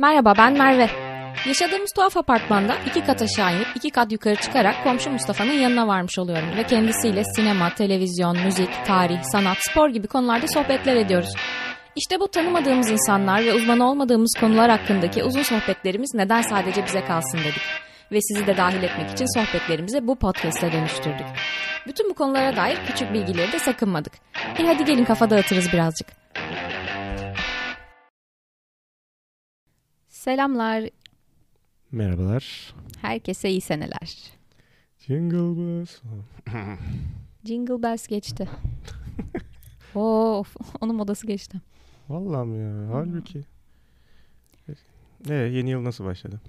Merhaba ben Merve. Yaşadığımız tuhaf apartmanda iki kat aşağı inip iki kat yukarı çıkarak komşu Mustafa'nın yanına varmış oluyorum ve kendisiyle sinema, televizyon, müzik, tarih, sanat, spor gibi konularda sohbetler ediyoruz. İşte bu tanımadığımız insanlar ve uzman olmadığımız konular hakkındaki uzun sohbetlerimiz neden sadece bize kalsın dedik. Ve sizi de dahil etmek için sohbetlerimizi bu podcast'e dönüştürdük. Bütün bu konulara dair küçük bilgileri de sakınmadık. E hadi gelin kafa dağıtırız birazcık. Selamlar. Merhabalar. Herkese iyi seneler. Jingle bells. Jingle bells geçti. of, onun modası geçti. Vallahi mi ya? Halbuki. Ne yeni yıl nasıl başladı?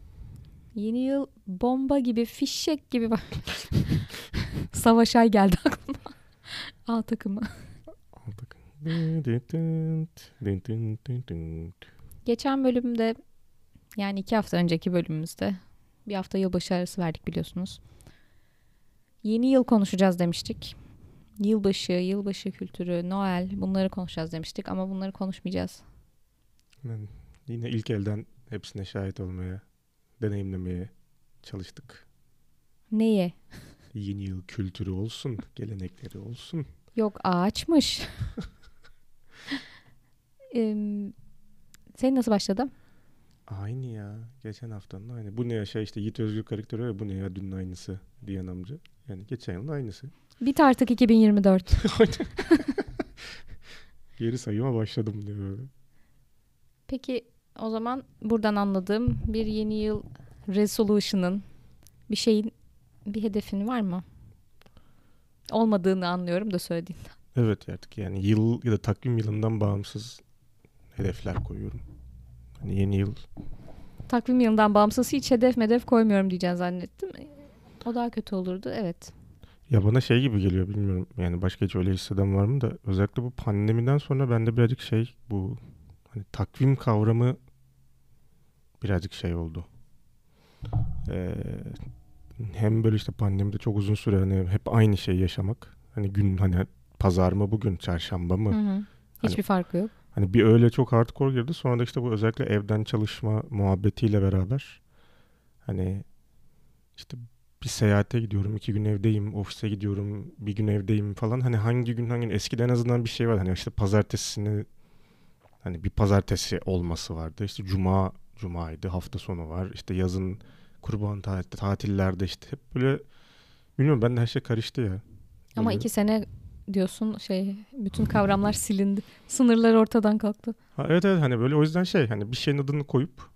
Yeni yıl bomba gibi, fişek gibi bak. Savaş Ay geldi aklıma. A takımı. Aldık. Geçen bölümde yani iki hafta önceki bölümümüzde bir hafta yılbaşı arası verdik biliyorsunuz. Yeni yıl konuşacağız demiştik. Yılbaşı, yılbaşı kültürü, Noel bunları konuşacağız demiştik ama bunları konuşmayacağız. Yani yine ilk elden hepsine şahit olmaya, deneyimlemeye çalıştık. Neye? Yeni yıl kültürü olsun, gelenekleri olsun. Yok ağaçmış. Ee, senin nasıl başladı? Aynı ya. Geçen haftanın aynı. Bu ne ya şey işte Yiğit Özgür karakteri ya bu ne ya dünün aynısı diyen amca. Yani geçen yılın aynısı. Bit artık 2024. Geri sayıma başladım diyor böyle. Peki o zaman buradan anladığım bir yeni yıl resolution'ın bir şeyin bir hedefin var mı? Olmadığını anlıyorum da söylediğinden. Evet artık yani yıl ya da takvim yılından bağımsız hedefler koyuyorum. Hani yeni yıl Takvim yılından bağımsız hiç hedef medef koymuyorum diyeceğim zannettim. O daha kötü olurdu. Evet. ya bana şey gibi geliyor bilmiyorum yani başka hiç öyle hisseden var mı da özellikle bu pandemiden sonra bende birazcık şey bu hani takvim kavramı birazcık şey oldu. Ee, hem böyle işte pandemide çok uzun süre hani hep aynı şeyi yaşamak. Hani gün hani pazar mı bugün çarşamba mı? Hı hı. Hiçbir farkı yok. Hani bir öyle çok hardcore girdi. Sonra da işte bu özellikle evden çalışma muhabbetiyle beraber hani işte bir seyahate gidiyorum, iki gün evdeyim, ofise gidiyorum, bir gün evdeyim falan. Hani hangi gün hangi gün eskiden en azından bir şey var. Hani işte pazartesini hani bir pazartesi olması vardı. İşte cuma cumaydı, hafta sonu var. İşte yazın kurban tatil, tatillerde işte hep böyle bilmiyorum ben de her şey karıştı ya. Ama Böyle- iki sene diyorsun şey bütün kavramlar silindi. Sınırlar ortadan kalktı. Ha, evet evet hani böyle o yüzden şey hani bir şeyin adını koyup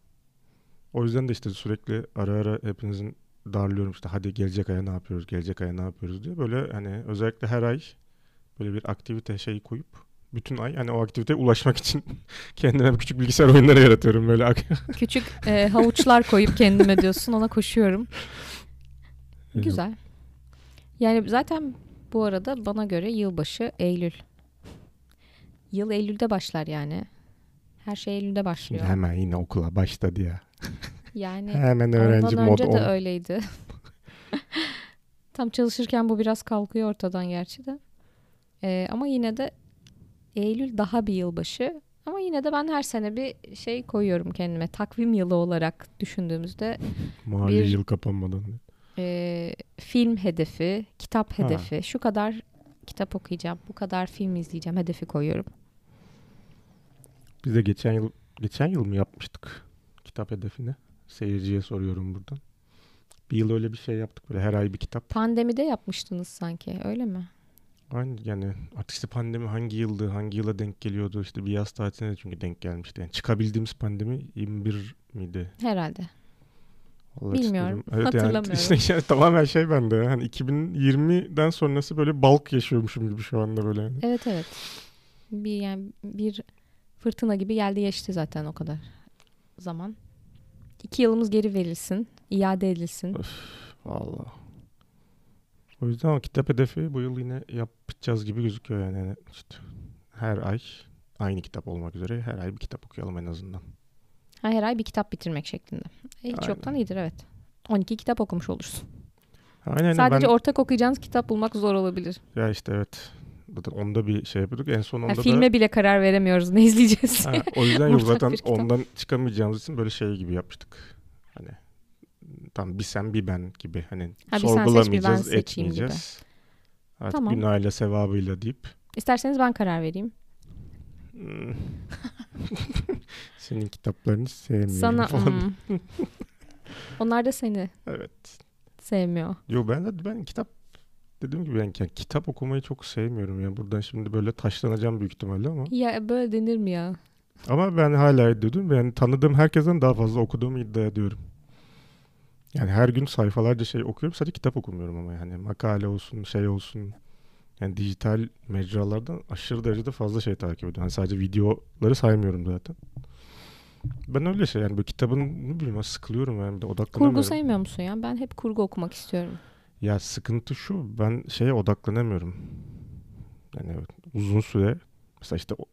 o yüzden de işte sürekli ara ara hepinizin darlıyorum işte hadi gelecek aya ne yapıyoruz gelecek aya ne yapıyoruz diye böyle hani özellikle her ay böyle bir aktivite şeyi koyup bütün ay hani o aktiviteye ulaşmak için kendime küçük bilgisayar oyunları yaratıyorum böyle Küçük e, havuçlar koyup kendime diyorsun ona koşuyorum. Güzel. Yani zaten bu arada bana göre yılbaşı Eylül. Yıl Eylül'de başlar yani. Her şey Eylül'de başlıyor. hemen yine okula başladı ya. Yani Hemen öğrenci ondan mod önce de on. öyleydi. Tam çalışırken bu biraz kalkıyor ortadan gerçi de. Ee, ama yine de Eylül daha bir yılbaşı. Ama yine de ben her sene bir şey koyuyorum kendime. Takvim yılı olarak düşündüğümüzde Mahalle bir- yıl kapanmadan. E, film hedefi, kitap Ha. hedefi, şu kadar kitap okuyacağım, bu kadar film izleyeceğim hedefi koyuyorum. Biz de geçen yıl geçen yıl mı yapmıştık kitap hedefini? Seyirciye soruyorum buradan. Bir yıl öyle bir şey yaptık böyle her ay bir kitap. Pandemide yapmıştınız sanki öyle mi? Aynı yani artık işte pandemi hangi yıldı, hangi yıla denk geliyordu işte bir yaz tatiline de çünkü denk gelmişti. Yani çıkabildiğimiz pandemi 21 miydi? Herhalde. Vallahi Bilmiyorum. Evet hatırlamıyorum. Yani, işte yani tamamen şey bende. Hani 2020'den sonrası böyle balk yaşıyormuşum gibi şu anda böyle. Yani. Evet evet. Bir yani bir fırtına gibi geldi geçti zaten o kadar zaman. İki yılımız geri verilsin, iade edilsin. Vallahi. O yüzden ama kitap hedefi bu yıl yine yapacağız gibi gözüküyor yani. Yani işte her ay aynı kitap olmak üzere her ay bir kitap okuyalım en azından. Ha, her ay bir kitap bitirmek şeklinde. E, hiç Aynen. yoktan iyidir evet. 12 kitap okumuş olursun. Aynen Sadece ben, ortak okuyacağınız kitap bulmak zor olabilir. ya işte evet. Zaten onda bir şey yapıyorduk. En son onda Ha, filme da bile karar veremiyoruz ne izleyeceğiz. Ha, o yüzden yok zaten ondan çıkamayacağımız için böyle şey gibi yapmıştık. Hani tam bir sen bir ben gibi hani Ha, sen seç, sorgulamayacağız, seçeyim gibi. etmeyeceğiz. Artık Tamam. günahıyla sevabıyla deyip İsterseniz ben karar vereyim. Hmm, senin kitaplarını sevmiyorum Sana falan. hmm. Onlar da seni Evet. sevmiyor. Yo ben de ben kitap dediğim gibi ben yani kitap okumayı çok sevmiyorum yani buradan şimdi böyle taşlanacağım büyük ihtimalle ama Ya böyle denir mi ya? ama ben hala ediyordum yani tanıdığım herkesten daha fazla okuduğumu iddia ediyorum. Yani her gün sayfalarca şey okuyorum sadece kitap okumuyorum ama yani makale olsun şey olsun yani dijital mecralardan aşırı derecede fazla şey takip ediyorum. Yani sadece videoları saymıyorum zaten. Ben öyle şey yani böyle kitabın ne bileyim sıkılıyorum yani odaklanamıyorum. Kurgu sevmiyor musun ya? Ben hep kurgu okumak istiyorum. Ya sıkıntı şu ben şeye odaklanamıyorum. Yani uzun süre mesela işte o,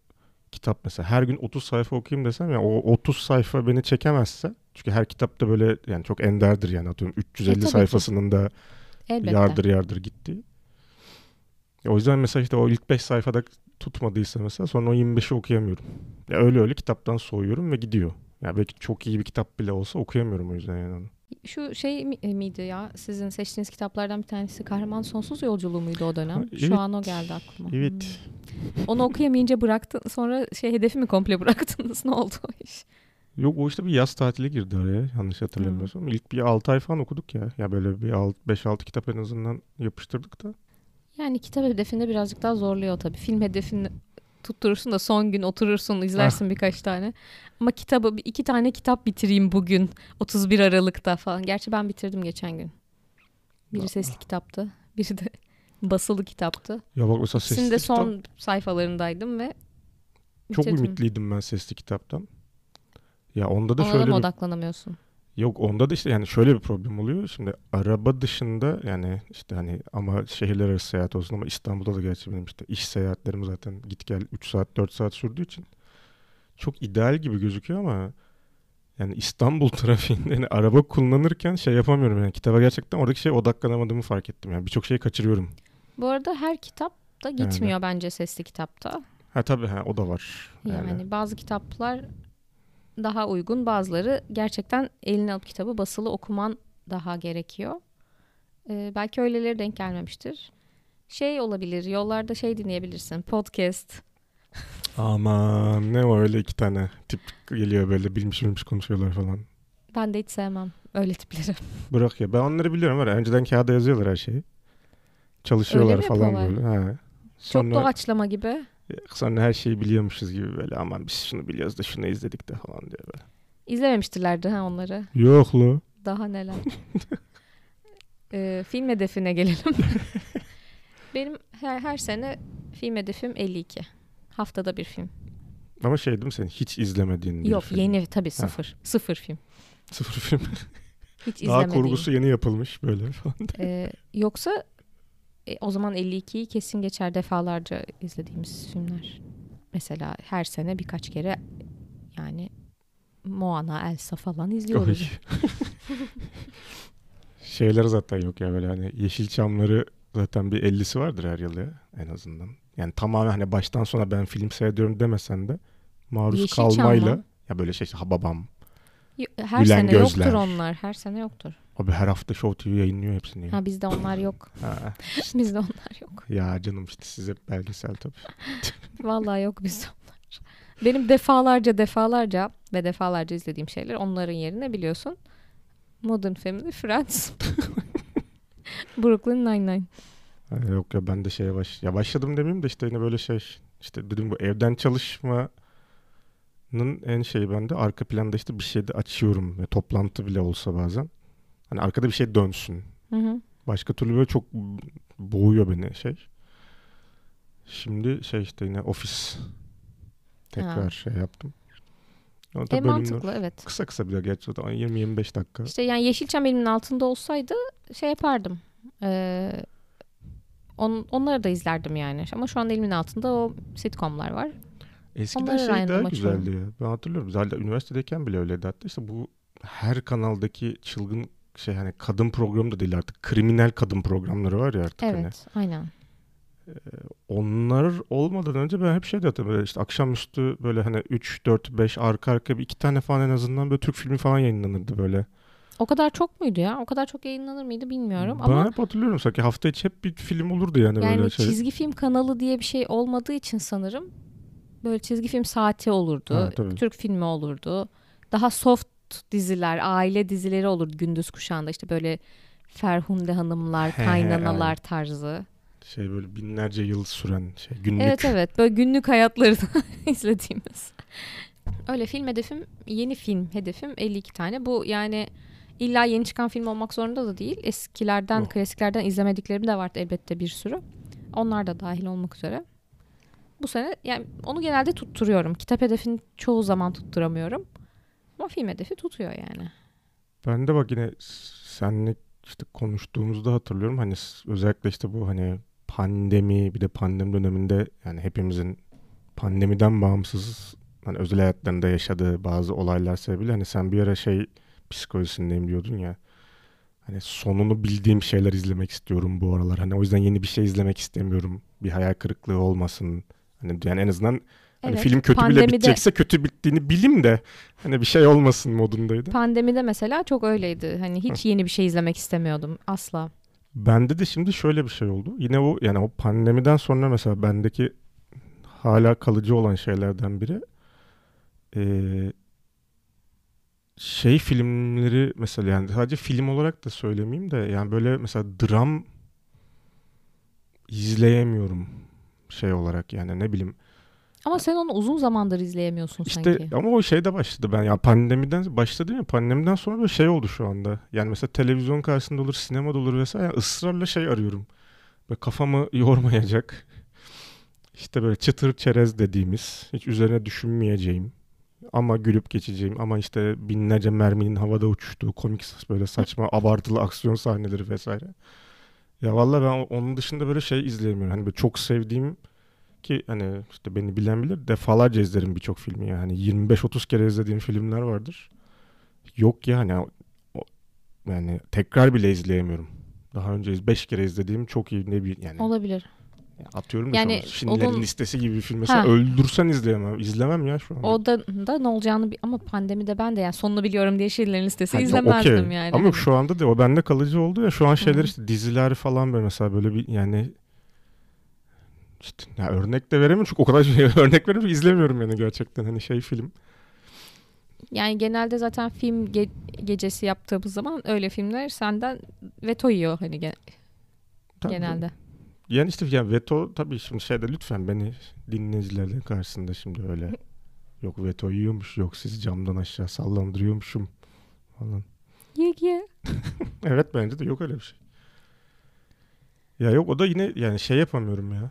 kitap mesela her gün 30 sayfa okuyayım desem ya o 30 sayfa beni çekemezse çünkü her kitapta böyle yani çok enderdir yani atıyorum 350 E, tabii ki. sayfasının da Elbette. yardır yardır gitti. O yüzden mesela işte o ilk 5 sayfada tutmadıysa mesela sonra o 25'i okuyamıyorum. Ya öyle öyle kitaptan soğuyorum ve gidiyor. Ya belki çok iyi bir kitap bile olsa okuyamıyorum o yüzden yani onu. Şu şey e, miydi ya? Sizin seçtiğiniz kitaplardan bir tanesi Kahraman Sonsuz Yolculuğu muydu o dönem? Ha, evet. Şu an o geldi aklıma. Evet. Hmm. Onu okuyamayınca bıraktın. Sonra şey hedefi mi komple bıraktınız? Ne oldu o iş? Yok o işte bir yaz tatili girdi araya yanlış hatırlamıyorsam. İlk bir 6 ay falan okuduk ya. Ya böyle bir 5-6 kitap en azından yapıştırdık da. Yani kitap hedefinde birazcık daha zorluyor tabii. Film hedefini tutturursun da son gün oturursun izlersin birkaç tane. Ama kitabı iki tane kitap bitireyim bugün 31 Aralık'ta falan. Gerçi ben bitirdim geçen gün. Biri sesli kitaptı. Biri de basılı kitaptı. Ya bak mesela sesli İkisinin de kitap son sayfalarındaydım ve çok bitirdim. ümitliydim ben sesli kitaptan. Ya onda da Ona da şöyle mı bir, odaklanamıyorsun? Yok onda da işte yani şöyle bir problem oluyor. Şimdi araba dışında yani işte hani ama şehirler arası seyahat olsun ama İstanbul'da da gerçi benim işte iş seyahatlerim zaten git gel 3 saat 4 saat sürdüğü için çok ideal gibi gözüküyor ama yani İstanbul trafiğinde yani araba kullanırken şey yapamıyorum yani kitaba gerçekten oradaki şeye odaklanamadığımı fark ettim yani birçok şeyi kaçırıyorum. Bu arada her kitap da gitmiyor bence sesli kitapta. Ha tabii ha o da var. Yani, Yani, bazı kitaplar daha uygun, bazıları gerçekten eline alıp kitabı basılı okuman daha gerekiyor. Ee, belki öyleleri denk gelmemiştir. Şey olabilir, yollarda şey dinleyebilirsin, podcast. Aman ne o öyle iki tane tip geliyor böyle bilmiş bilmiş konuşuyorlar falan. Ben de hiç sevmem öyle tipleri. Bırak ya ben onları biliyorum var önceden kağıda yazıyorlar her şeyi. Çalışıyorlar falan böyle. Ha. Çok Sonra, doğaçlama gibi. Sonra her şeyi biliyormuşuz gibi böyle aman biz şunu biliyoruz da şunu izledik de falan diye böyle. İzlememiştirlerdi ha onları. Yok lu. Daha neler. Ee, film hedefine gelelim. Benim her, her sene film hedefim 52. Haftada bir film. Ama şey değil mi senin hiç izlemediğin bir Yok film. yeni tabii sıfır. Sıfır film. Sıfır film. Hiç Daha izlemediğim. kurgusu yeni yapılmış böyle falan. Ee, yoksa e, o zaman 52'yi kesin geçer defalarca izlediğimiz filmler. Mesela her sene birkaç kere yani Moana, Elsa falan izliyoruz. Şeyler zaten yok ya böyle hani Yeşilçamları zaten bir 50'si vardır her yıl ya en azından. Yani tamamen hani baştan sona ben film seyrediyorum demesen de maruz Yeşilçam kalmayla mı? ya böyle şey Hababam. Yo- Her Gülen sene Gözler. yoktur onlar. Her sene yoktur. Abi her hafta Show TV yayınlıyor hepsini. Ya. Ha bizde onlar yok. Ha. bizde onlar yok. ya canım işte size belgesel tabii. Vallahi yok bizde onlar. Benim defalarca defalarca ve defalarca izlediğim şeyler onların yerine biliyorsun. Modern Family, Friends. Brooklyn Nine-Nine. Yok ya ben de şeye baş ya başladım demeyeyim de işte yine böyle şey işte dedim bu evden çalışmanın en şeyi bende arka planda işte bir şey de açıyorum ve toplantı bile olsa bazen. Hani arkada bir şey dönsün. Hı hı. Başka türlü böyle çok boğuyor beni şey. Şimdi şey işte yine ofis tekrar Ha. şey yaptım. Da E, mantıklı evet. kısa kısa bir de da 20-25 dakika. İşte yani Yeşilçam elimin altında olsaydı şey yapardım. Ee, on, onları da izlerdim yani. Ama şu an elimin altında o sitcomlar var. Eskiden Onları şey daha güzeldi ya. Ben hatırlıyorum. Zaten üniversitedeyken bile öyleydi. Hatta işte bu her kanaldaki çılgın şey hani kadın programı da değil artık. Kriminal kadın programları var ya artık hani. Evet aynen. onlar olmadan önce ben hep şey de hatırlıyorum. işte akşamüstü böyle hani 3, 4, 5 arka arka bir iki tane falan en azından böyle Türk filmi falan yayınlanırdı böyle. O kadar çok muydu ya? O kadar çok yayınlanır mıydı bilmiyorum ben ama hep hatırlıyorum sanki hafta içi hep bir film olurdu yani, yani böyle şey. çizgi film kanalı diye bir şey olmadığı için sanırım böyle çizgi film saati olurdu. Ha, tabii. Türk filmi olurdu. Daha soft diziler, aile dizileri olurdu gündüz kuşağında işte böyle Ferhunde Hanımlar, He, Kaynanalar aynen. tarzı. Şey böyle binlerce yıl süren şey günlük. Evet evet böyle günlük hayatları izlediğimiz. Öyle film hedefim yeni film hedefim 52 tane. Bu yani illa yeni çıkan film olmak zorunda da değil. Eskilerden Yok. klasiklerden izlemediklerim de vardı elbette bir sürü. Onlar da dahil olmak üzere. Bu sene yani onu genelde tutturuyorum. Kitap hedefini çoğu zaman tutturamıyorum. Ama film hedefi tutuyor yani. Ben de bak yine senle işte konuştuğumuzda hatırlıyorum hani özellikle işte bu hani pandemi bir de pandemi döneminde yani hepimizin pandemiden bağımsız hani özel hayatlarında yaşadığı bazı olaylar sebebiyle hani sen bir ara şey psikolojisindeyim diyordun ya. Hani sonunu bildiğim şeyler izlemek istiyorum bu aralar. Hani o yüzden yeni bir şey izlemek istemiyorum. Bir hayal kırıklığı olmasın. Hani yani en azından hani Evet, film kötü bile bitecekse kötü bittiğini bilim de hani bir şey olmasın modundaydı. Pandemide mesela çok öyleydi. Hani hiç yeni bir şey izlemek istemiyordum asla. Bende de şimdi şöyle bir şey oldu. Yine o yani o pandemiden sonra mesela bendeki hala kalıcı olan şeylerden biri eee, şey filmleri mesela yani sadece film olarak da söylemeyeyim de yani böyle mesela dram izleyemiyorum şey olarak yani ne bileyim Ama sen onu uzun zamandır izleyemiyorsun işte sanki. ama o şeyde başladı ben ya pandemiden başladı ya pandemiden sonra böyle şey oldu şu anda. Yani mesela televizyon karşısında olur, sinemada olur vesaire yani ısrarla şey arıyorum. Böyle kafamı yormayacak. İşte böyle çıtır çerez dediğimiz, hiç üzerine düşünmeyeceğim ama gülüp geçeceğim ama işte binlerce merminin havada uçuştuğu komik böyle saçma abartılı aksiyon sahneleri vesaire. Ya vallahi ben onun dışında böyle şey izleyemiyorum. Hani böyle çok sevdiğim ki hani işte beni bilen bilir defalarca izlerim birçok filmi yani 25-30 kere izlediğim filmler vardır. Yok yani yani tekrar bile izleyemiyorum. Daha önce 5 kere izlediğim çok iyi ne bir yani Olabilir. atıyorum Yani yani Schindler'in onun- listesi gibi bir film mesela Ha. öldürsen izleyemem. İzlemem ya şu an. O da, da ne olacağını bi- ama pandemide ben de yani sonunu biliyorum diye şiirlerin listesi Hani izlemezdim okey. yani. Ama şu anda da o bende kalıcı oldu ya şu an şeyler Hı. işte diziler falan böyle mesela böyle bir yani işte ya örnek de veremiyorum çünkü o kadar şey örnek veremiyorum izlemiyorum yani gerçekten hani şey film. Yani genelde zaten film ge- gecesi yaptığımız zaman öyle filmler senden veto yiyor hani ge- Tabii. genelde. Yani işte yani veto tabii şimdi şeyde lütfen beni dinleyicilerin karşısında şimdi öyle yok veto yiyormuş yok sizi camdan aşağı sallandırıyormuşum falan. Ye ye. Evet bence de yok öyle bir şey. Ya yok o da yine yani şey yapamıyorum ya.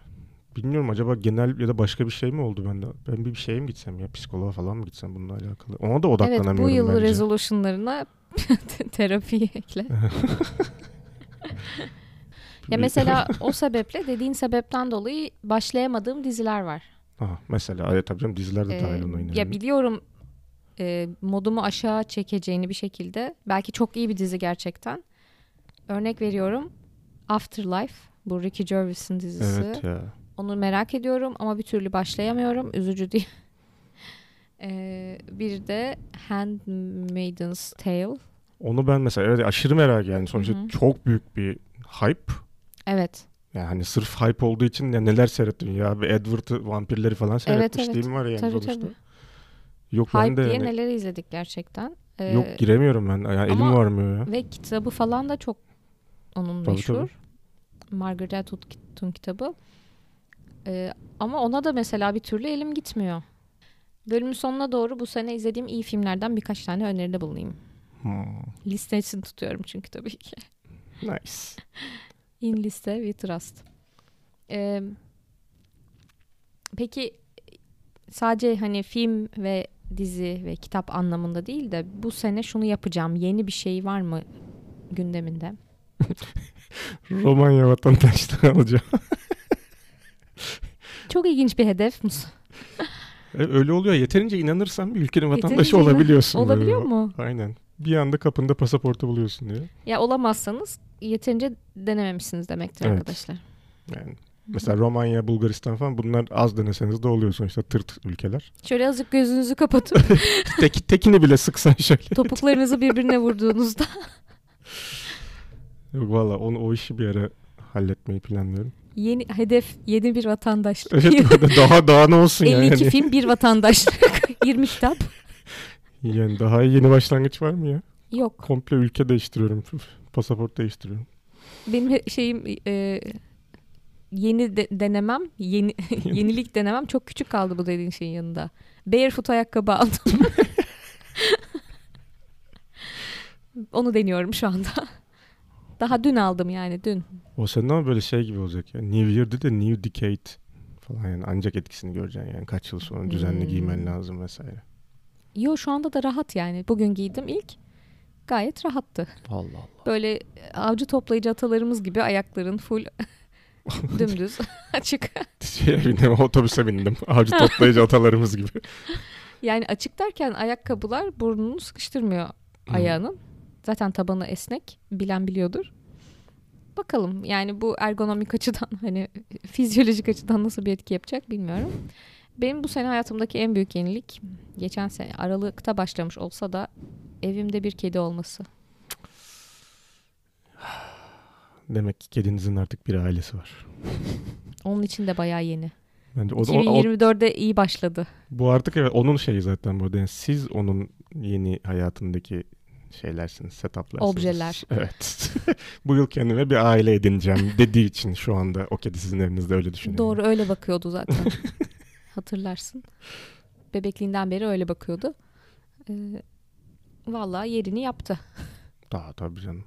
Bilmiyorum acaba genel ya da başka bir şey mi oldu bende? Ben bir şeye mi gitsem ya psikoloğa falan mı gitsem bununla alakalı? Ona da Evet odaklanamıyorum bu yıl bence. resolution'larına terapiyi ekle. Ya mesela o sebeple dediğin sebepten dolayı başlayamadığım diziler var. Ha, mesela evet tabii canım diziler de Ee, dahil ona yine. ya biliyorum e, modumu aşağı çekeceğini bir şekilde. Belki çok iyi bir dizi gerçekten. Örnek veriyorum. Afterlife. Bu Ricky Gervais'in dizisi. Evet ya. Onu merak ediyorum ama bir türlü başlayamıyorum. Üzücü değil. Ee, bir de Handmaid's Tale. Onu ben mesela evet aşırı merak yani sonuçta Hı hı. çok büyük bir hype. Evet. Yani hani sırf hype olduğu için ya neler seyrettim ya. Bir Edward vampirleri falan seyretmişliğim evet. var yani Tabii, sonuçta. tabii. Yok ben Hype de diye yani- neleri izledik gerçekten. Ee, yok giremiyorum ben. Yani elim ama- varmıyor ya. Ve kitabı falan da çok onun Tabii, meşhur. tabii. Margaret Atwood'un kitabı. Ee, ama ona da mesela bir türlü elim gitmiyor. Bölümün sonuna doğru bu sene izlediğim iyi filmlerden birkaç tane öneride bulunayım. Hmm, Liste için tutuyorum çünkü tabii ki. nice. In liste we trust. Ee, peki sadece hani film ve dizi ve kitap anlamında değil de bu sene şunu yapacağım yeni bir şey var mı gündeminde? Romanya vatandaşlığı alacağım. Çok ilginç bir hedef. E, Öyle oluyor. Yeterince inanırsan bir ülkenin vatandaşı Yeterince olabiliyorsun. böyle. Olabiliyor mu? Aynen. Bir anda kapında pasaportu buluyorsun diye. Ya olamazsanız yeterince denememişsiniz demektir Evet. arkadaşlar. Yani Mesela Romanya, Bulgaristan falan bunlar az deneseniz de oluyor sonuçta tırt ülkeler. Şöyle azıcık gözünüzü kapatıp Tek, tekini bile sıksan şöyle. topuklarınızı birbirine vurduğunuzda Yok valla o işi bir ara halletmeyi planlıyorum. Yeni hedef yeni bir vatandaşlık. Evet daha daha ne olsun 52 yani. film bir vatandaşlık. 20 kitap. Yani daha yeni başlangıç var mı ya? Yok. Komple ülke değiştiriyorum. Pasaport değiştiriyorum. Benim şeyim e, yeni de- denemem, yeni yenilik denemem çok küçük kaldı bu dediğin şeyin yanında. Barefoot ayakkabı aldım. Onu deniyorum şu anda. Daha dün aldım yani dün. O senin ama böyle şey gibi olacak ya. New Year'de de New Decade falan yani ancak etkisini göreceksin yani kaç yıl sonra düzenli Hmm. giymen lazım vesaire. Yo şu anda da rahat yani. Bugün giydim ilk. Gayet rahattı. Allah Allah. Böyle avcı toplayıcı atalarımız gibi ayakların full dümdüz açık. Şeye bindim, otobüse bindim. Avcı toplayıcı atalarımız gibi. Yani açık derken ayakkabılar burnunu sıkıştırmıyor Hmm. ayağının. Zaten tabanı esnek. Bilen biliyordur. Bakalım yani bu ergonomik açıdan hani fizyolojik açıdan nasıl bir etki yapacak bilmiyorum. Benim bu sene hayatımdaki en büyük yenilik geçen sene Aralık'ta başlamış olsa da evimde bir kedi olması. Demek ki kedinizin artık bir ailesi var. Onun için de bayağı yeni. Bence o, da- o, o- 2024'de iyi başladı. bu artık evet onun şeyi zaten bu. Yani siz onun yeni hayatındaki şeylersiniz, setuplarsınız. Objeler. Evet. bu yıl kendime bir aile edineceğim dediği için şu anda o kedi sizin evinizde öyle düşünüyor. Doğru öyle bakıyordu zaten. Hatırlarsın. Bebekliğinden beri öyle bakıyordu. Ee, vallahi yerini yaptı. Daha tabii canım.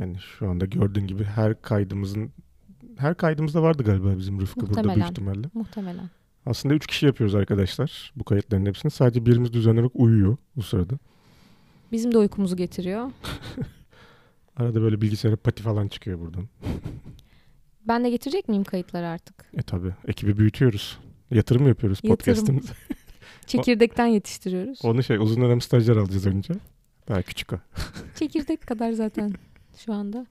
Yani şu anda gördüğün gibi her kaydımızın her kaydımızda vardı galiba bizim Rıfkı burada büyük Muhtemelen. ihtimalle. Muhtemelen. Aslında üç kişi yapıyoruz arkadaşlar bu kayıtların hepsini. Sadece birimiz düzenli olarak uyuyor bu sırada. Bizim de uykumuzu getiriyor. Arada böyle bilgisayara pati falan çıkıyor buradan. Ben de getirecek miyim kayıtları artık? E tabi ekibi büyütüyoruz. Yatırım yapıyoruz podcast'imize. Çekirdekten yetiştiriyoruz. Onu şey uzun dönem stajyer alacağız önce. Daha küçük o. Çekirdek kadar zaten şu anda.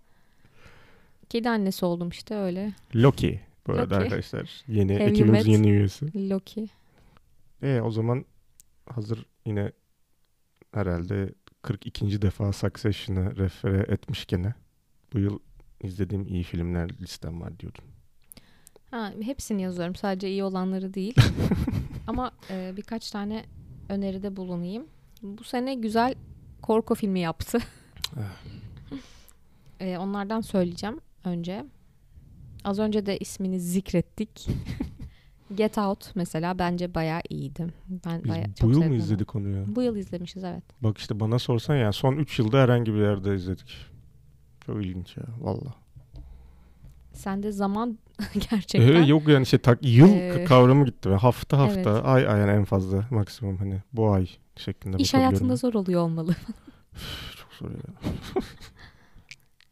Kedi annesi oldum işte öyle. Loki. Bu arada Loki. arkadaşlar. Yeni Have ekibimizin yeni üyesi. Loki. E o zaman hazır yine herhalde 42. defa Succession'ı refere etmiş gene. Bu yıl izlediğim iyi filmler listem var diyordum. Ha, hepsini yazıyorum. Sadece iyi olanları değil. Ama e, birkaç tane öneride bulunayım. Bu sene güzel korku filmi yaptı. E, onlardan söyleyeceğim önce. Az önce de ismini zikrettik. Get Out mesela bence bayağı iyiydi. Ben Biz bayağı bu çok yıl mı izledik onu ya? Bu yıl izlemişiz evet. Bak işte bana sorsan ya son 3 yılda herhangi bir yerde izledik. Çok ilginç ya valla. Sende zaman gerçekten. Evet, yok yani şey tak, yıl Ee, kavramı gitti. ve Hafta hafta evet. ay ay yani en fazla maksimum hani bu ay şeklinde İş hayatında zor oluyor olmalı. Çok zor ya.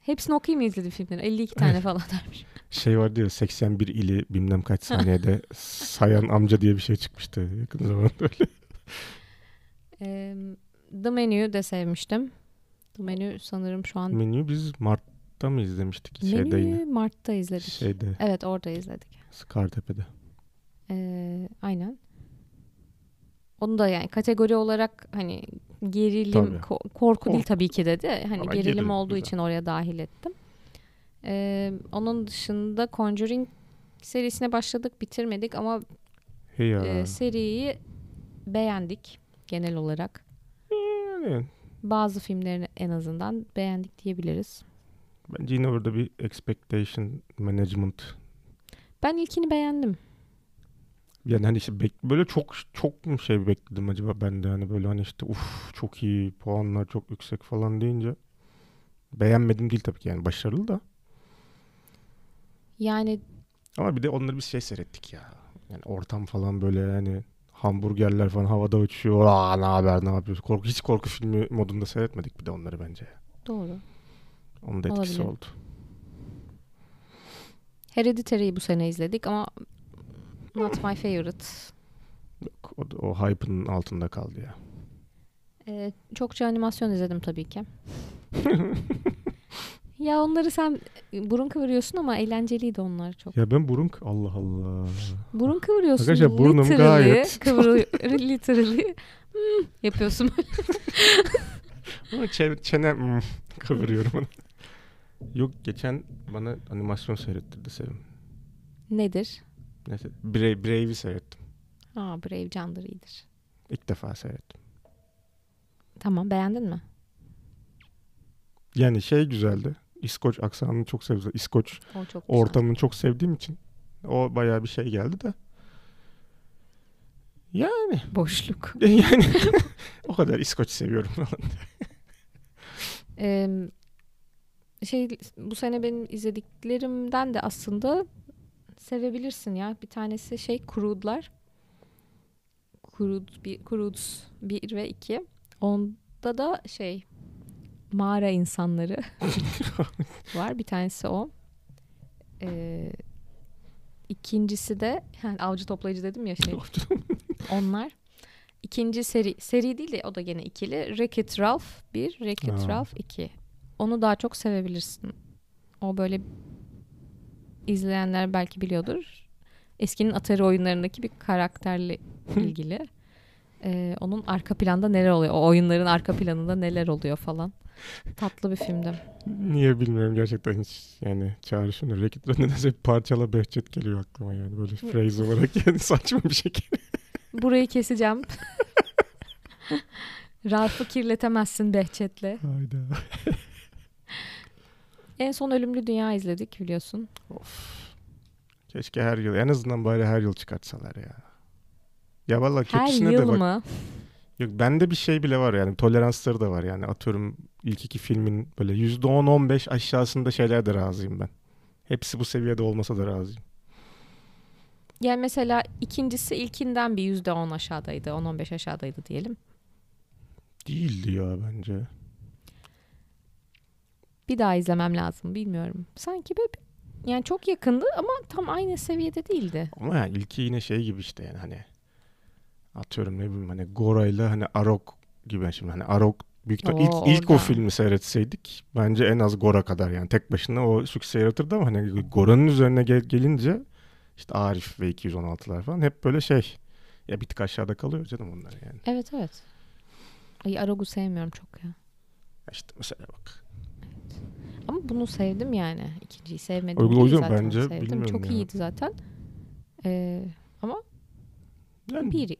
Hepsini okuyayım mı izlediğim filmleri? 52 tane falan dermiş. Şey vardı ya 81 ili bilmem kaç saniyede sayan amca diye bir şey çıkmıştı yakın zamanda öyle. Ee, The Menu'yu de sevmiştim. The Menu sanırım şu an Menüyü biz Mart'ta mı izlemiştik? Şeyde Menü'yü yine. Mart'ta izledik. Şeyde Evet orada izledik. Kartepe'de. Ee, aynen. Onu da yani kategori olarak hani gerilim, ko- korku değil Korku. tabii ki dedi. Hani Ama gerilim, gerilim, olduğu güzel. için oraya dahil ettim. Ee, onun dışında Conjuring serisine başladık, bitirmedik ama Hey e, seriyi beğendik genel olarak. yani, Bazı filmlerini en azından beğendik diyebiliriz. bence yine orada bir expectation management Ben ilkini beğendim. Yani hani işte bek- böyle çok çok mu şey bekledim acaba ben de? Hani böyle hani işte uf çok iyi puanlar çok yüksek falan deyince beğenmedim değil tabii ki. Yani başarılı da. Yani ama bir de onları biz şey seyrettik ya. Yani ortam falan böyle yani hamburgerler falan havada uçuyor aa ne haber ne yapıyorsun? Korku hiç korku filmi modunda seyretmedik bir de onları bence. Doğru. onun da etkisi Olabilir. oldu. Hereditary'yi bu sene izledik ama not my favorite. Yok, o, o hype'ın altında kaldı ya Ee, çokça animasyon izledim tabii ki. Ya onları sen burun kıvırıyorsun ama eğlenceliydi onlar çok. Ya ben burun Allah Allah. Burun kıvırıyorsun. Arkadaşlar burnum literally gayet- Kıvırıyor, literally hmm, yapıyorsun. Ama çe- çene hmm, kıvırıyorum onu. Yok geçen bana animasyon seyrettirdi Sevim. Nedir? Neyse Brave, Brave'i seyrettim. Aa Brave candır iyidir. İlk defa seyrettim. Tamam beğendin mi? Yani şey güzeldi. İskoç aksanını çok sevdim. İskoç O çok güzel. ortamını çok sevdiğim için o bayağı bir şey geldi de. Yani Boşluk. yani o kadar İskoç seviyorum falan. Ee, şey bu sene benim izlediklerimden de aslında sevebilirsin ya. Bir tanesi şey Crude'lar. Crude, bir, Crudes 1 ve 2. Onda da şey mağara insanları var. Bir tanesi o. Ee, ikincisi de yani avcı toplayıcı dedim ya şey. Onlar. İkinci seri, seri değil de o da gene ikili. Wreck-It Ralph 1, Wreck-It. Ralph 2. Onu daha çok sevebilirsin. O böyle izleyenler belki biliyordur. Eskinin Atari oyunlarındaki bir karakterle ilgili. Ee, onun arka planda neler oluyor? O oyunların arka planında neler oluyor falan. Tatlı bir filmdi. Niye bilmiyorum gerçekten hiç yani çağrışımda Rekit'le nedense parçala Behçet geliyor aklıma yani böyle phrase olarak yani saçma bir şekilde. Burayı keseceğim. Ralph'ı kirletemezsin Behçet'le. Hayda. En son Ölümlü Dünya izledik biliyorsun. Keşke her yıl en azından bari her yıl çıkartsalar ya. Ya valla Her kötüsüne yıl de bak. mı? Yok bende bir şey bile var yani toleransları da var yani atıyorum ilk iki filmin böyle %10-15 aşağısında şeyler de razıyım ben. Hepsi bu seviyede olmasa da razıyım. Yani mesela ikincisi ilkinden bir yüzde on aşağıdaydı. 10-15 aşağıdaydı diyelim. Değildi ya bence. Bir daha izlemem lazım bilmiyorum. Sanki böyle yani çok yakındı ama tam aynı seviyede değildi. Ama yani ilki yine şey gibi işte yani hani atıyorum ne bileyim hani Gora'yla hani Arok gibi şimdi hani Arok büyük ihtimal ilk, Oo, ilk o filmi seyretseydik bence en az Gora kadar yani tek başına o sükse yaratırdı ama hani Gora'nın üzerine gel- gelince işte Arif ve 216'lar falan hep böyle şey ya bir tık aşağıda kalıyor canım onlar yani. Evet evet. Ay Arog'u sevmiyorum çok ya. İşte mesela bak. Ama bunu sevdim yani. İkinciyi sevmedim yüzden zaten bence sevdim. Çok ya. iyiydi zaten. Ee, Yani bir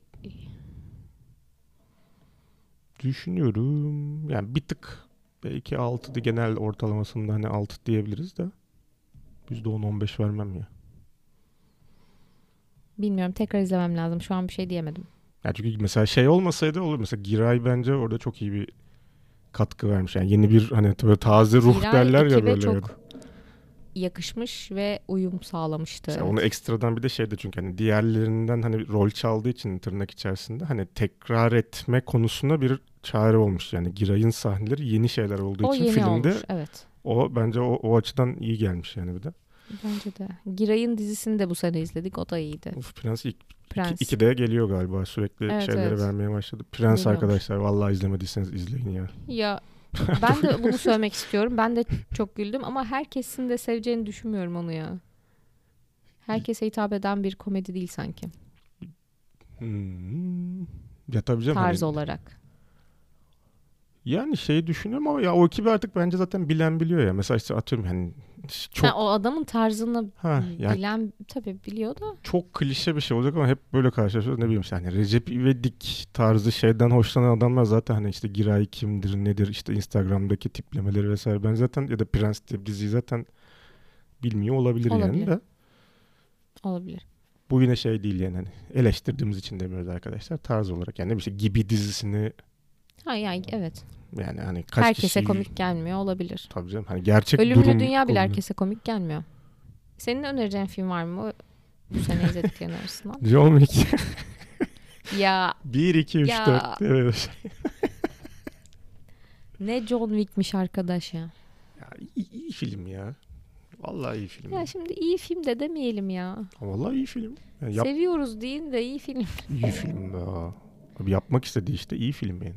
düşünüyorum yani bir tık belki 6'dı genel ortalamasında hani 6 diyebiliriz de %10-15 vermem ya. bilmiyorum tekrar izlemem lazım. Şu an bir şey diyemedim. Ya çünkü mesela şey olmasaydı olur. Mesela Giray bence orada çok iyi bir katkı vermiş. Yani yeni bir hani böyle taze ruh Giray derler ya böyle. çok yakışmış ve uyum sağlamıştı. Mesela onu ekstradan bir de şeyde çünkü hani diğerlerinden hani rol çaldığı için tırnak içerisinde hani tekrar etme konusuna bir çare olmuş. Yani Giray'ın sahneleri yeni şeyler olduğu o için yeni filmde olmuş. Evet. o bence o, o açıdan iyi gelmiş yani bir de. Bence de. Giray'ın dizisini de bu sene izledik. O da iyiydi. Of Prens ilk Prens. iki, iki de geliyor galiba sürekli Evet, şeyleri evet. vermeye başladı. Prens Geliyormuş. arkadaşlar vallahi izlemediyseniz izleyin ya. Ya ben de bunu söylemek istiyorum. Ben de çok güldüm ama herkesin de seveceğini düşünmüyorum onu ya. Herkese hitap eden bir komedi değil sanki. Hmm. Ya tabii canım. Tarz hani- olarak. Yani şeyi düşünüyorum ama ya o ekibi artık bence zaten bilen biliyor ya. Mesela işte atıyorum hani çok Ha, o adamın tarzını ha yani bilen tabii biliyor da. çok klişe bir şey olacak ama hep böyle karşılaşıyoruz. Ne bileyim işte hani Recep İvedik tarzı şeyden hoşlanan adamlar zaten hani işte Giray kimdir nedir işte Instagram'daki tiplemeleri vesaire ben zaten ya da Prens diziyi zaten bilmiyor olabilir, yani Olabilir. de. Olabilir. Bu yine şey değil yani hani eleştirdiğimiz için demiyoruz arkadaşlar tarz olarak yani ne bileyim işte gibi dizisini Ha yani evet. yani hani kaç herkese kişi komik gelmiyor olabilir. tabii canım hani gerçek Ölümlü durum Dünya bile herkese komik gelmiyor. Senin önereceğin film var mı bu sene izlediklerin arasından? John Wick ya 1 2 3 Ya. 4 evet. ne John Wick'miş arkadaş ya. Ya iyi, iyi film ya. Vallahi iyi film. Ya şimdi iyi film de demeyelim ya. Vallahi iyi film. Yani yap, Seviyoruz deyin de iyi film. iyi film ya. Abi yapmak istediği işte iyi film yani.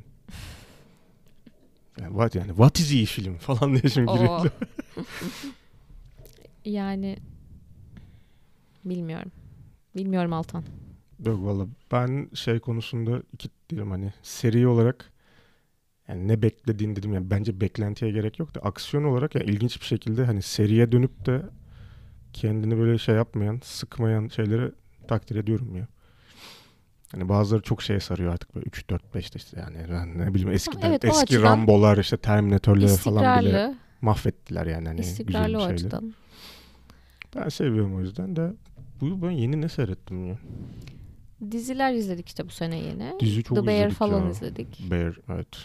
Yani what yani what is iyi film falan diye şimdi giriyor. Yani bilmiyorum. Bilmiyorum Altan. Yok valla ben şey konusunda iki diyorum hani seri olarak yani ne beklediğin dedim yani bence beklentiye gerek yok da aksiyon olarak yani ilginç bir şekilde hani seriye dönüp de kendini böyle şey yapmayan, sıkmayan şeyleri takdir ediyorum ya. Hani bazıları çok şeye sarıyor artık böyle 3 4 5 işte yani ne bileyim eskiden evet, eski Rambo'lar işte Terminator'ları falan bile mahvettiler yani hani istikrarlı güzel o şeyleri. açıdan. Ben seviyorum o yüzden de bu ben yeni ne seyrettim ya? Diziler izledik işte bu sene yeni. Dizi çok The Bear izledik falan ya. izledik. Bear evet.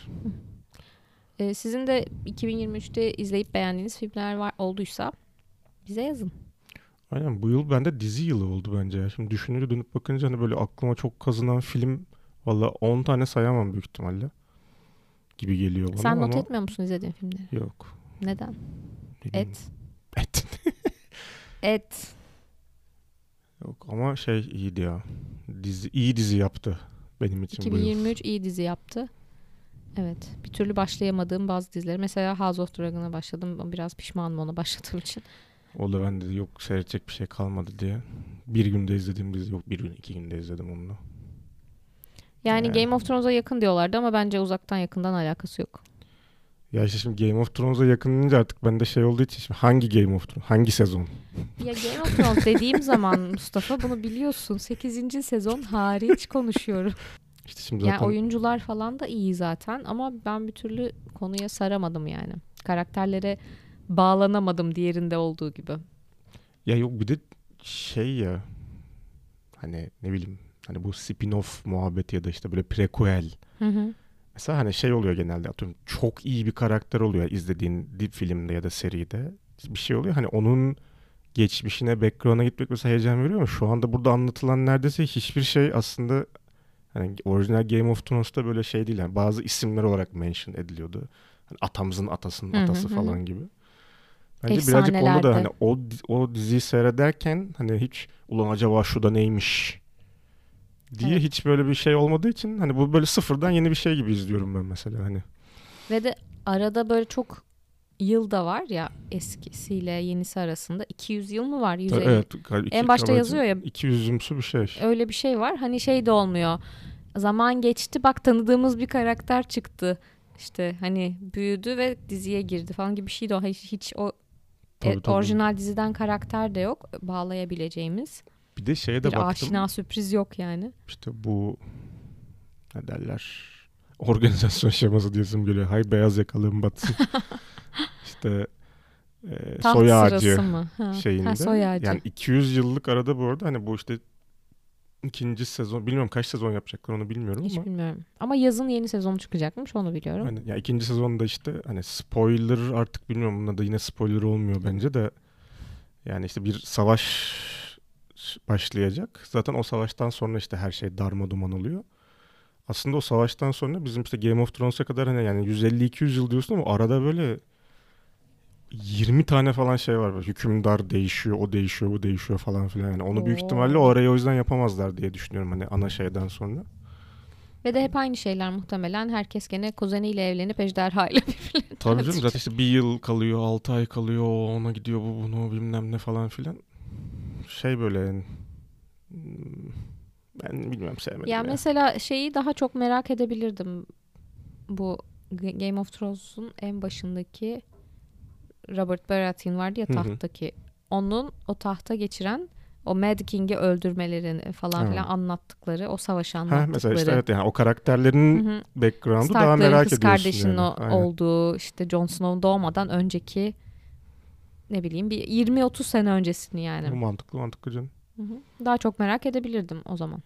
Ee, sizin de 2023'te izleyip beğendiğiniz filmler var olduysa bize yazın. Aynen bu yıl bende dizi yılı oldu bence ya. Şimdi düşününce dönüp bakınca hani böyle aklıma çok kazınan film valla 10 tane sayamam büyük ihtimalle. Gibi geliyor bana Sen ama not etmiyor musun izlediğin filmleri? yok. Neden? Bilmiyorum. Et. Et. Et. yok ama şey iyiydi ya. Dizi iyi dizi yaptı benim için bu yıl. 2023 iyi dizi yaptı. Evet. Bir türlü başlayamadığım bazı dizileri. Mesela House of Dragon'a başladım. Biraz pişmanım ona başladığım için. O da bende de yok seyredecek bir şey kalmadı diye. Bir günde izlediğim dizi yok. Bir gün iki günde izledim onu da. Yani Yani. Game of Thrones'a yakın diyorlardı ama bence uzaktan yakından alakası yok. Ya işte şimdi Game of Thrones'a yakınınca artık bende şey olduğu için şimdi hangi Game of Thrones? Hangi sezon? Ya Game of Thrones dediğim zaman Mustafa bunu biliyorsun. 8. sezon hariç konuşuyorum. İşte şimdi Yani zaten oyuncular falan da iyi zaten ama ben bir türlü konuya saramadım yani. Karakterlere bağlanamadım diğerinde olduğu gibi. Ya yok bir de şey ya hani ne bileyim hani bu spin-off muhabbeti ya da işte böyle prequel. Hı hı. Mesela hani şey oluyor genelde atıyorum çok iyi bir karakter oluyor izlediğin dip filmde ya da seride. Bir şey oluyor hani onun geçmişine, background'a gitmek mesela heyecan veriyor ama şu anda burada anlatılan neredeyse hiçbir şey aslında hani orijinal Game of Thrones'ta böyle şey değil. Yani bazı isimler olarak mention ediliyordu. Hani atamızın atasının Hı hı atası hı. falan gibi. Bence birazcık onu da hani o, o diziyi seyrederken hani hiç ulan acaba şu da neymiş diye Evet. hiç böyle bir şey olmadığı için hani bu böyle sıfırdan yeni bir şey gibi izliyorum ben mesela hani. Ve de arada böyle çok yıl da var ya eskisiyle yenisi arasında. 200 yıl mı var? 150. Evet. galiba En iki- başta yazıyor ya. 200'ümsü bir şey. Öyle bir şey var. Hani şey de olmuyor. Zaman geçti bak tanıdığımız bir karakter çıktı. İşte hani büyüdü ve diziye girdi falan gibi bir şey de. Hiç, hiç o Tabii, e, tabii. orijinal diziden karakter de yok bağlayabileceğimiz. Bir de şeye de Bir baktım. aşina sürpriz yok yani. İşte bu ne derler? Organizasyon şeması diyorsun geliyor. Hay beyaz yakalığım batsın. işte e, Taht soy ağacı mı? Ha. şeyinde. Ha, soy ağacı. Yani 200 yıllık arada bu arada hani bu işte ikinci sezon bilmiyorum kaç sezon yapacaklar onu bilmiyorum Hiç ama bilmiyorum. Ama yazın yeni sezonu çıkacakmış onu biliyorum. hani ya ikinci sezonda işte hani spoiler artık bilmiyorum bunda da yine spoiler olmuyor bence de yani işte bir savaş başlayacak. Zaten o savaştan sonra işte her şey darma duman oluyor. Aslında o savaştan sonra bizim işte Game of Thrones'a kadar hani yani 150-200 yıl diyorsun ama arada böyle 20 tane falan şey var. Böyle Hükümdar değişiyor, o değişiyor, bu değişiyor falan filan. Yani onu büyük Oo. ihtimalle o arayı o yüzden yapamazlar diye düşünüyorum hani ana şeyden sonra. Ve de hep aynı şeyler muhtemelen. Herkes gene kuzeniyle evlenip ejderhayla birbirine Tabii canım zaten işte bir yıl kalıyor, 6 ay kalıyor, ona gidiyor, bu bunu bilmem ne falan filan. Şey böyle yani, hmm, ben bilmiyorum sevmedim Ya ya. mesela şeyi daha çok merak edebilirdim. Bu Game of Thrones'un en başındaki Robert Baratheon vardı ya Hı hı. tahttaki. Onun o tahta geçiren o Mad King'i öldürmelerini falan Ha. filan anlattıkları, o savaşı Ha, anlattıkları. mesela işte evet yani o karakterlerin Hı hı. background'u daha merak kız ediyorsun kardeşinin yani. Aynen. olduğu işte Jon Snow doğmadan önceki ne bileyim bir 20-30 sene öncesini yani. Bu mantıklı mantıklı canım. Hı hı. Daha çok merak edebilirdim o zaman.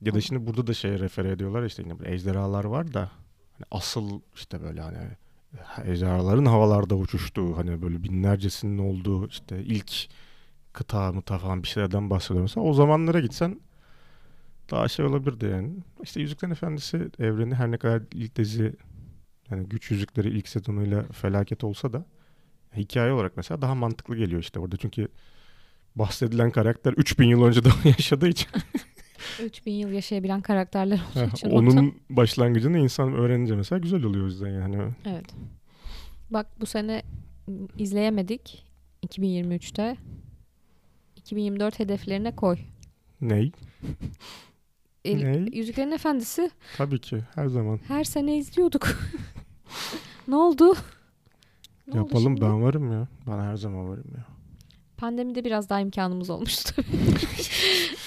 Ya da şimdi burada da şeye refer ediyorlar işte yine ejderhalar var da hani asıl işte böyle hani ejderhaların havalarda uçuştuğu hani böyle binlercesinin olduğu işte ilk kıta mıta falan bir şeylerden bahsediyor mesela. O zamanlara gitsen daha şey olabilirdi yani. İşte Yüzüklerin Efendisi evreni her ne kadar ilk dizi yani Güç Yüzükleri ilk sezonuyla felaket olsa da hikaye olarak mesela daha mantıklı geliyor işte orada. Çünkü bahsedilen karakter 3000 yıl önce daha yaşadığı için 3000 yıl yaşayabilen karakterler olduğu için. onun başlangıcını insan öğrenince mesela güzel oluyor o yüzden yani. Evet. Bak bu sene izleyemedik 2023'te. 2024 hedeflerine koy. Ney? El, Ne? Yüzüklerin Efendisi Tabii ki her zaman. her sene izliyorduk. ne oldu? Ne oldu Yapalım şimdi? ben varım ya. Ben her zaman varım ya. Pandemide biraz daha imkanımız olmuştu.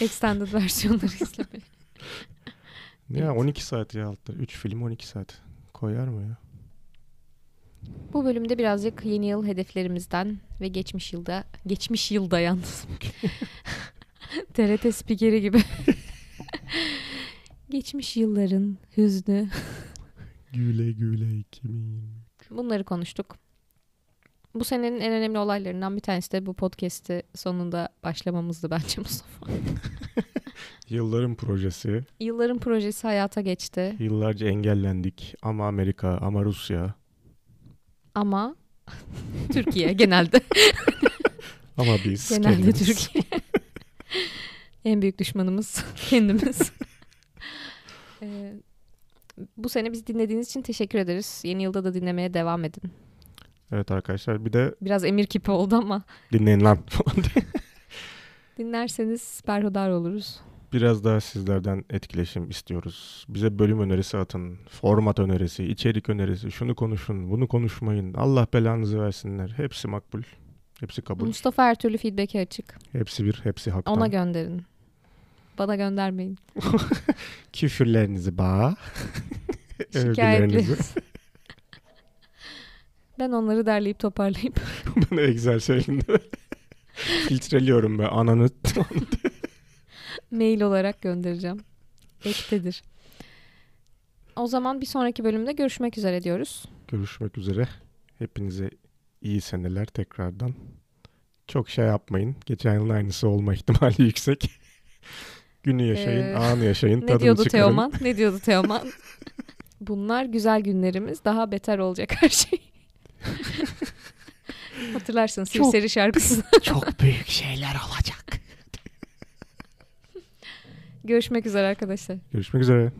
Extended versiyonları izlemeye. Ne ya Evet. 12 saat ya altta. 3 film 12 saat. Koyar mı ya? Bu bölümde birazcık yeni yıl hedeflerimizden ve geçmiş yılda, geçmiş yılda yalnız. TRT spikeri gibi. geçmiş yılların hüznü. Güle güle 2020. Bunları konuştuk. Bu senenin en önemli olaylarından bir tanesi de bu podcast'i sonunda başlamamızdı bence Mustafa. Yılların projesi. Yılların projesi hayata geçti Yıllarca engellendik. Ama Amerika, ama Rusya. ama Türkiye genelde. Ama biz genelde kendimiz. Türkiye. en büyük düşmanımız kendimiz. Ee, bu sene bizi dinlediğiniz için teşekkür ederiz. Yeni yılda da dinlemeye devam edin. Evet arkadaşlar bir de Biraz emir kipi oldu ama dinleyin lan falan diye. dinlerseniz berhudar oluruz. Biraz daha sizlerden etkileşim istiyoruz. Bize bölüm önerisi atın. Format önerisi, içerik önerisi. Şunu konuşun, bunu konuşmayın. Allah belanızı versinler. Hepsi makbul. Hepsi kabul. Mustafa her türlü feedback'e açık. Hepsi bir, hepsi haktan. Ona gönderin. Bana göndermeyin. Küfürlerinizi bağ. Övgülerinizi. Ben onları derleyip toparlayıp Bunu Excel şeklinde filtreliyorum be ananı. mail olarak göndereceğim. Ektedir. O zaman bir sonraki bölümde görüşmek üzere diyoruz. Görüşmek üzere. Hepinize iyi seneler tekrardan. Çok şey yapmayın. Geçen yılın aynısı olma ihtimali yüksek. Günü yaşayın, Ee, anı yaşayın, Ne tadını diyordu çıkarın. Teoman? Ne diyordu Teoman? Bunlar güzel günlerimiz. Daha beter olacak her şey. Hatırlarsın Silseri şarkısı. Çok büyük şeyler olacak. Görüşmek üzere arkadaşlar. Görüşmek üzere.